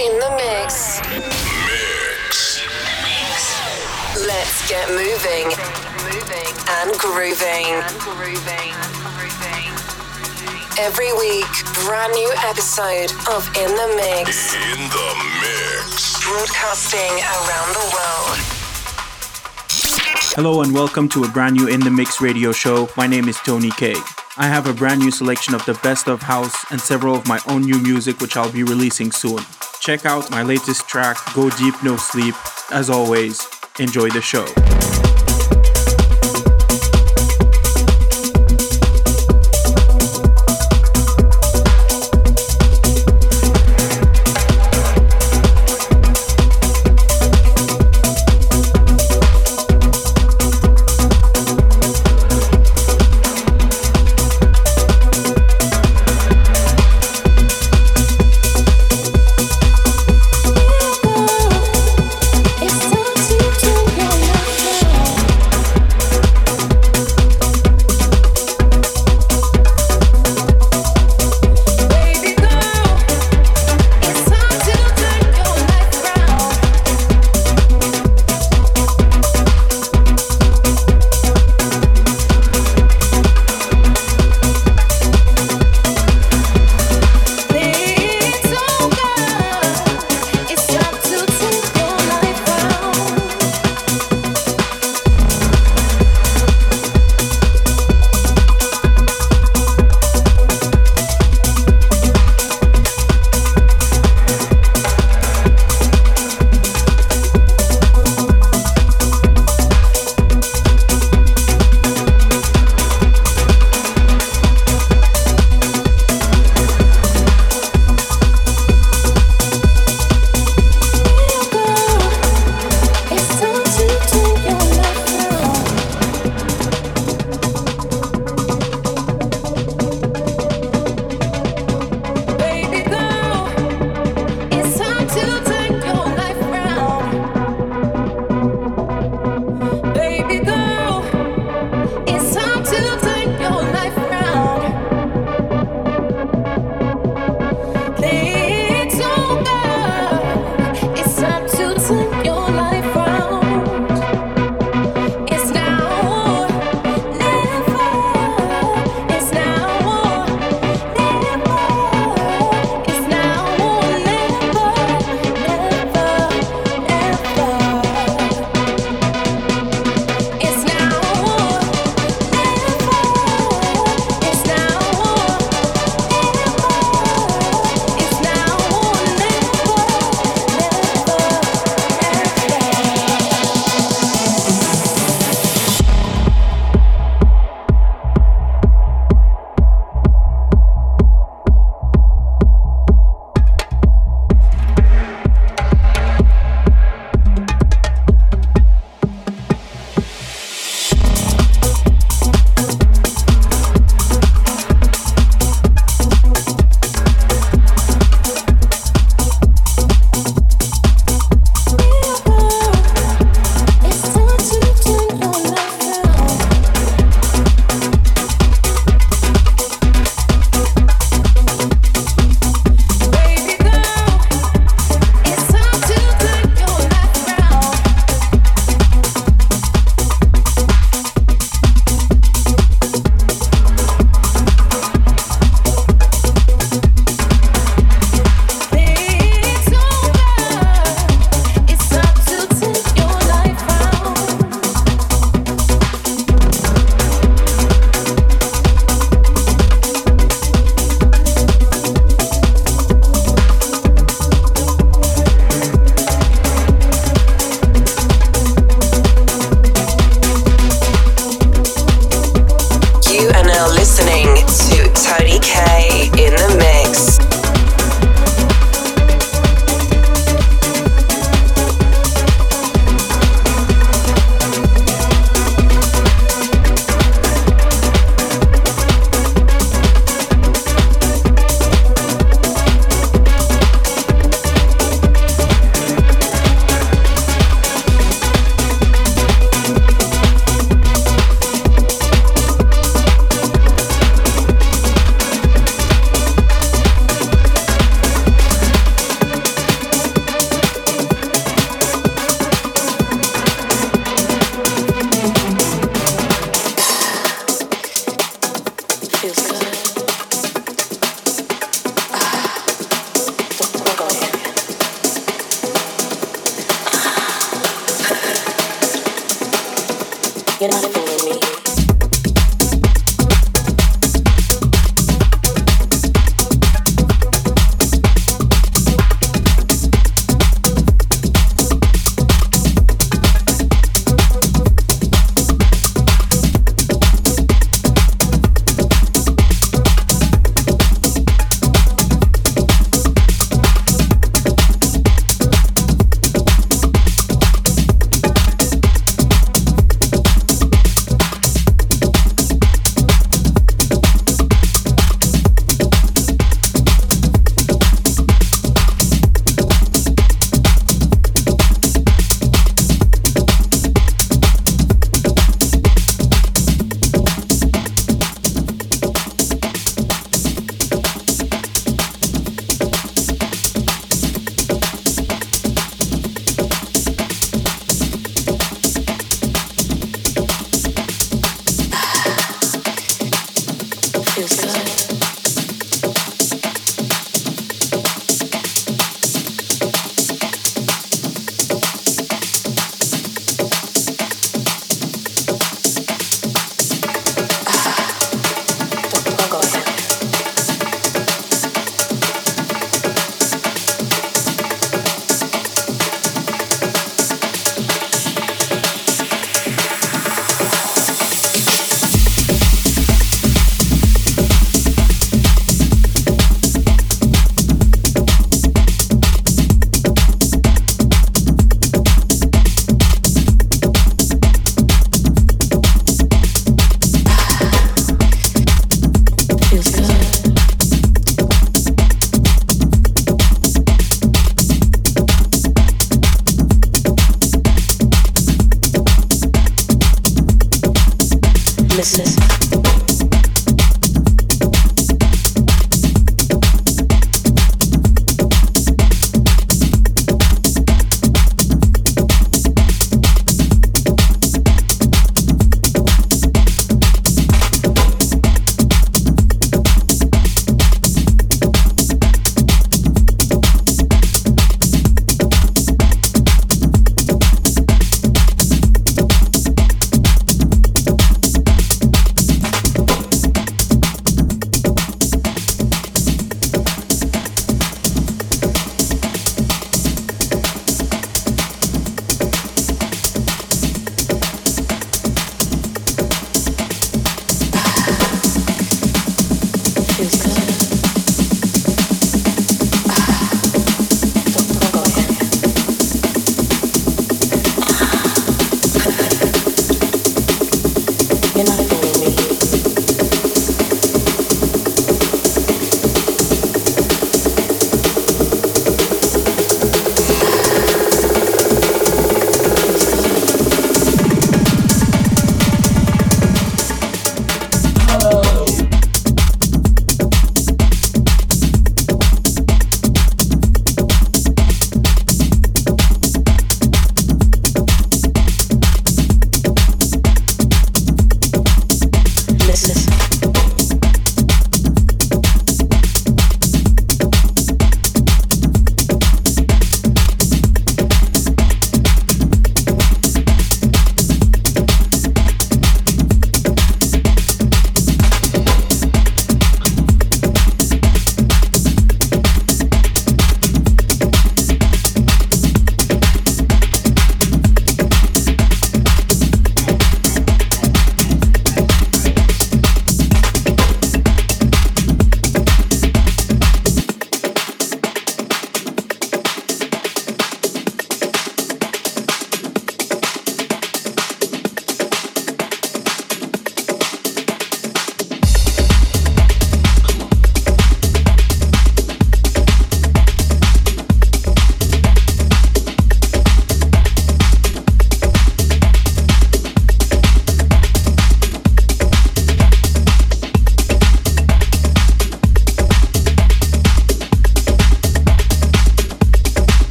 In the mix. Mix. Let's get moving. Moving and grooving. And grooving. Every week, brand new episode of In the Mix. In the Mix. Broadcasting around the world. Hello and welcome to a brand new In the Mix radio show. My name is Tony Kay. I have a brand new selection of the best of house and several of my own new music which I'll be releasing soon. Check out my latest track, Go Deep No Sleep. As always, enjoy the show.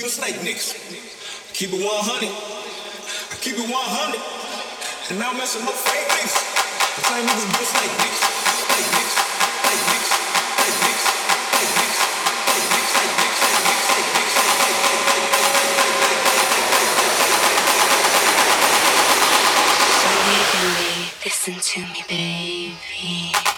you the snake niggas. Keep it 100. I keep it 100. And I'm messing up fake niggas. The same niggas be snake Snake niggas. Listen to me, baby.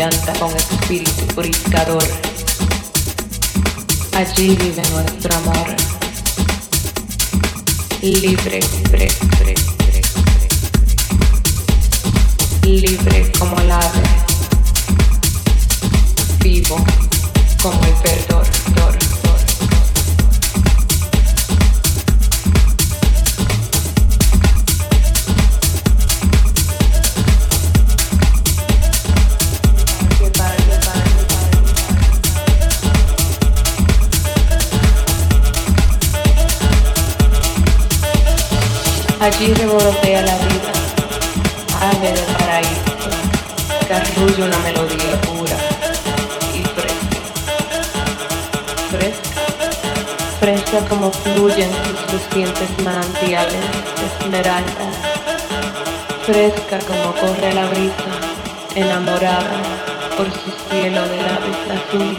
Y abrillanta con espíritu purificador. Allí vive nuestro amor, libre, libre Allí revolotea la vida, ave del paraíso, que una melodía pura y fresca. Fresca, fresca como fluyen sus lucientes manantiales de esmeralda. Fresca como corre la brisa, enamorada por su cielo de lápiz azul.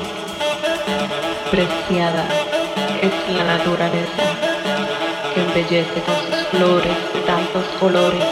Preciada es la naturaleza que embellece con sus flores de tantos colores.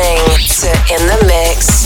listening to In the Mix.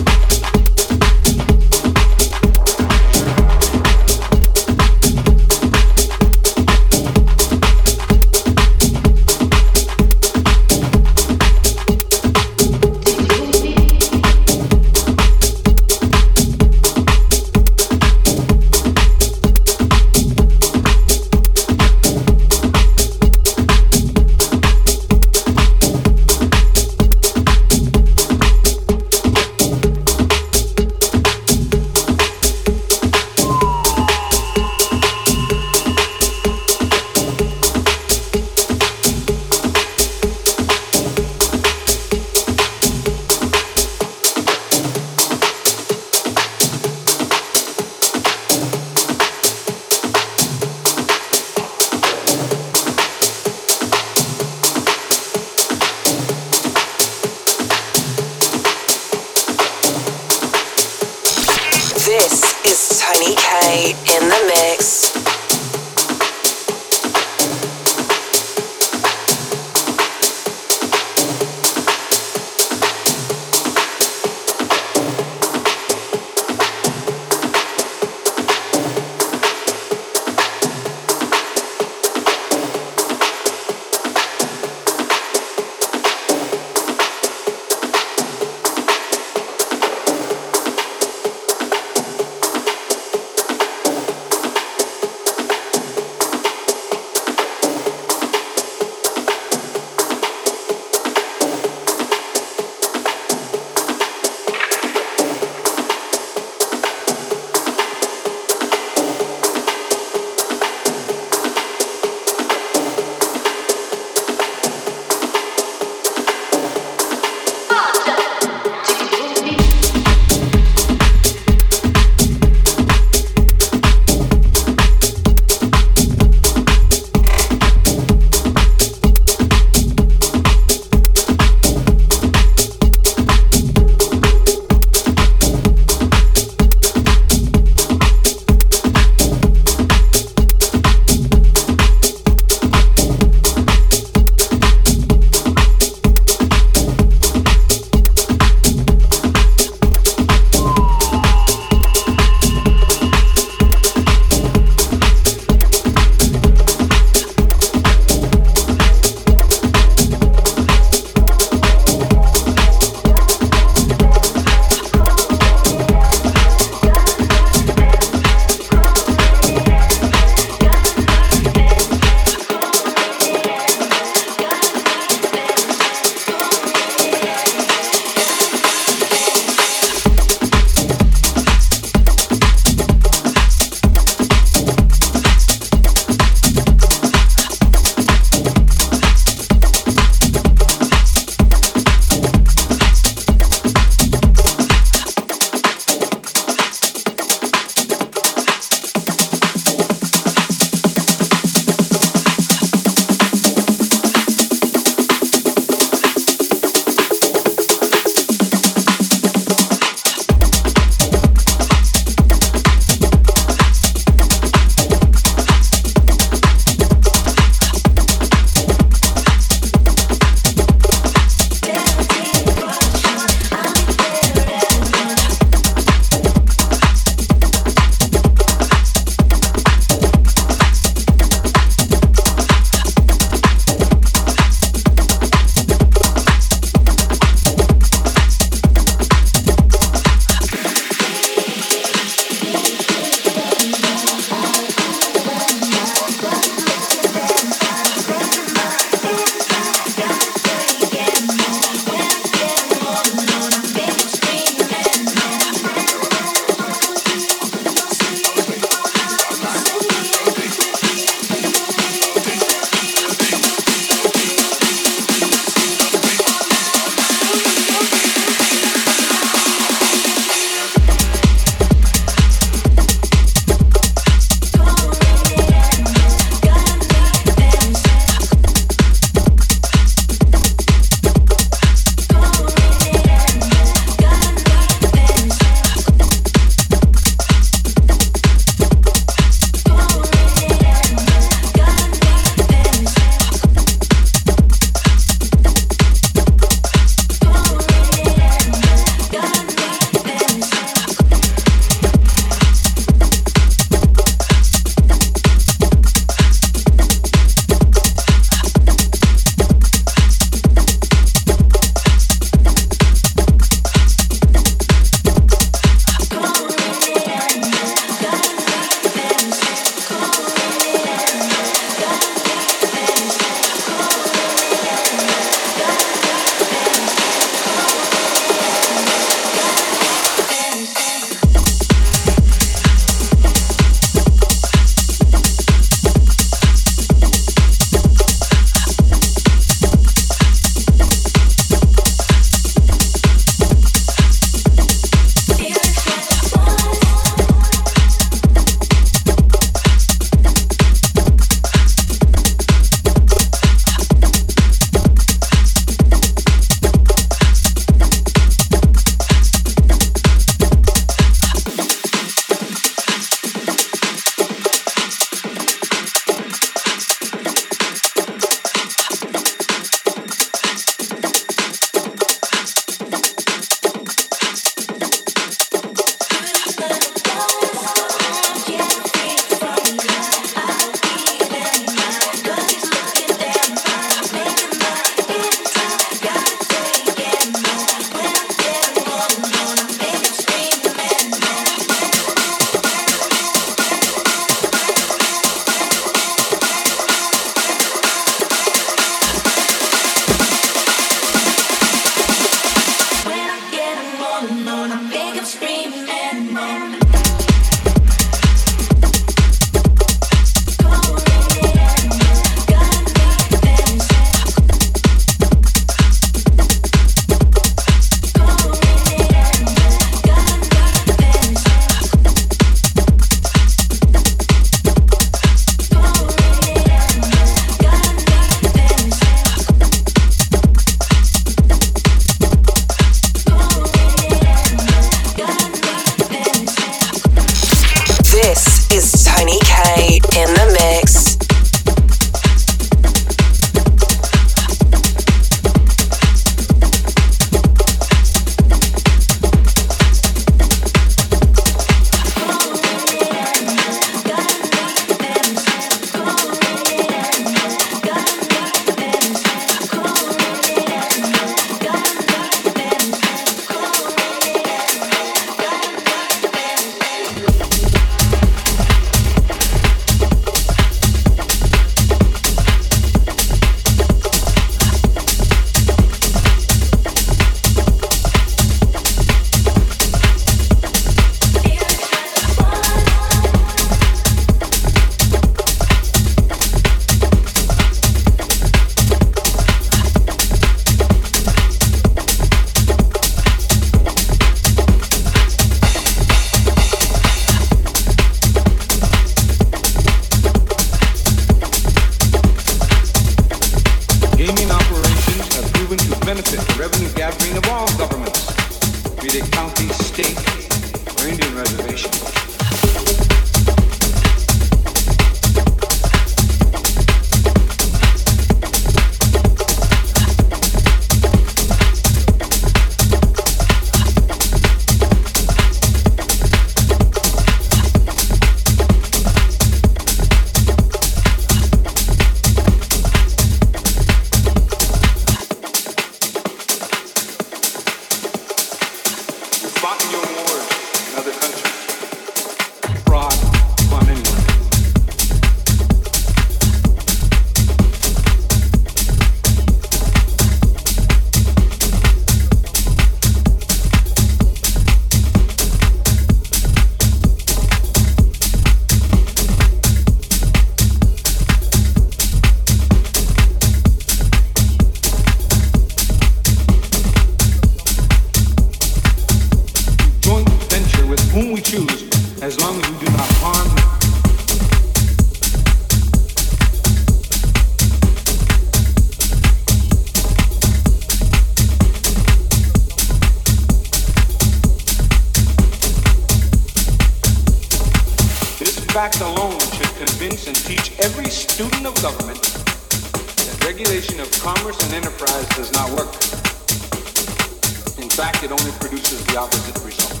produces the opposite result.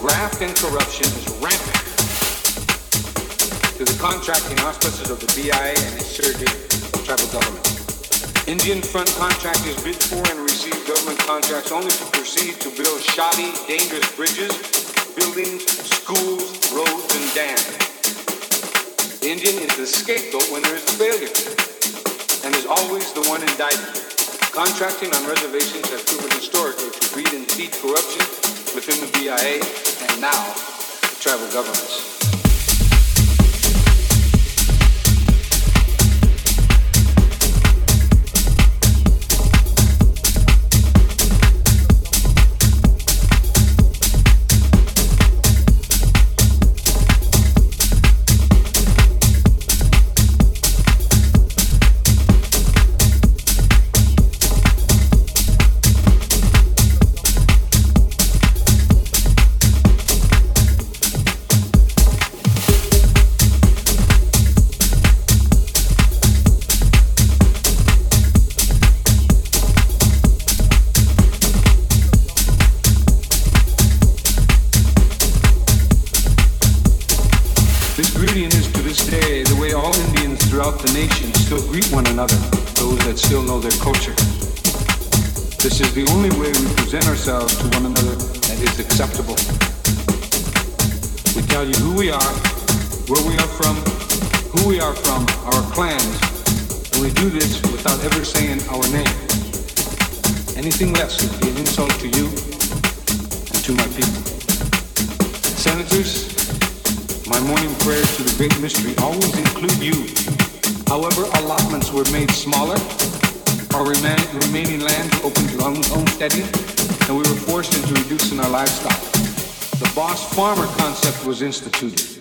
Graft and corruption is rampant through the contracting auspices of the BIA and its surrogate tribal government, Indian front contractors bid for and receive government contracts only to proceed to build shoddy, dangerous bridges, buildings, schools, roads, and dams. The Indian is the scapegoat when there is a failure, and is always the one indicted. Contracting on reservations has proven historically to breed and feed corruption within the BIA and now the tribal governments. present ourselves to one another that is acceptable. We tell you who we are, where we are from, who we are from, our clans, and we do this without ever saying our name. Anything less would be an insult to you and to my people. Senators, my morning prayers to the great mystery always include you. However, allotments were made smaller, our remaining land open to homesteading and we were forced into reducing our livestock. The boss farmer concept was instituted.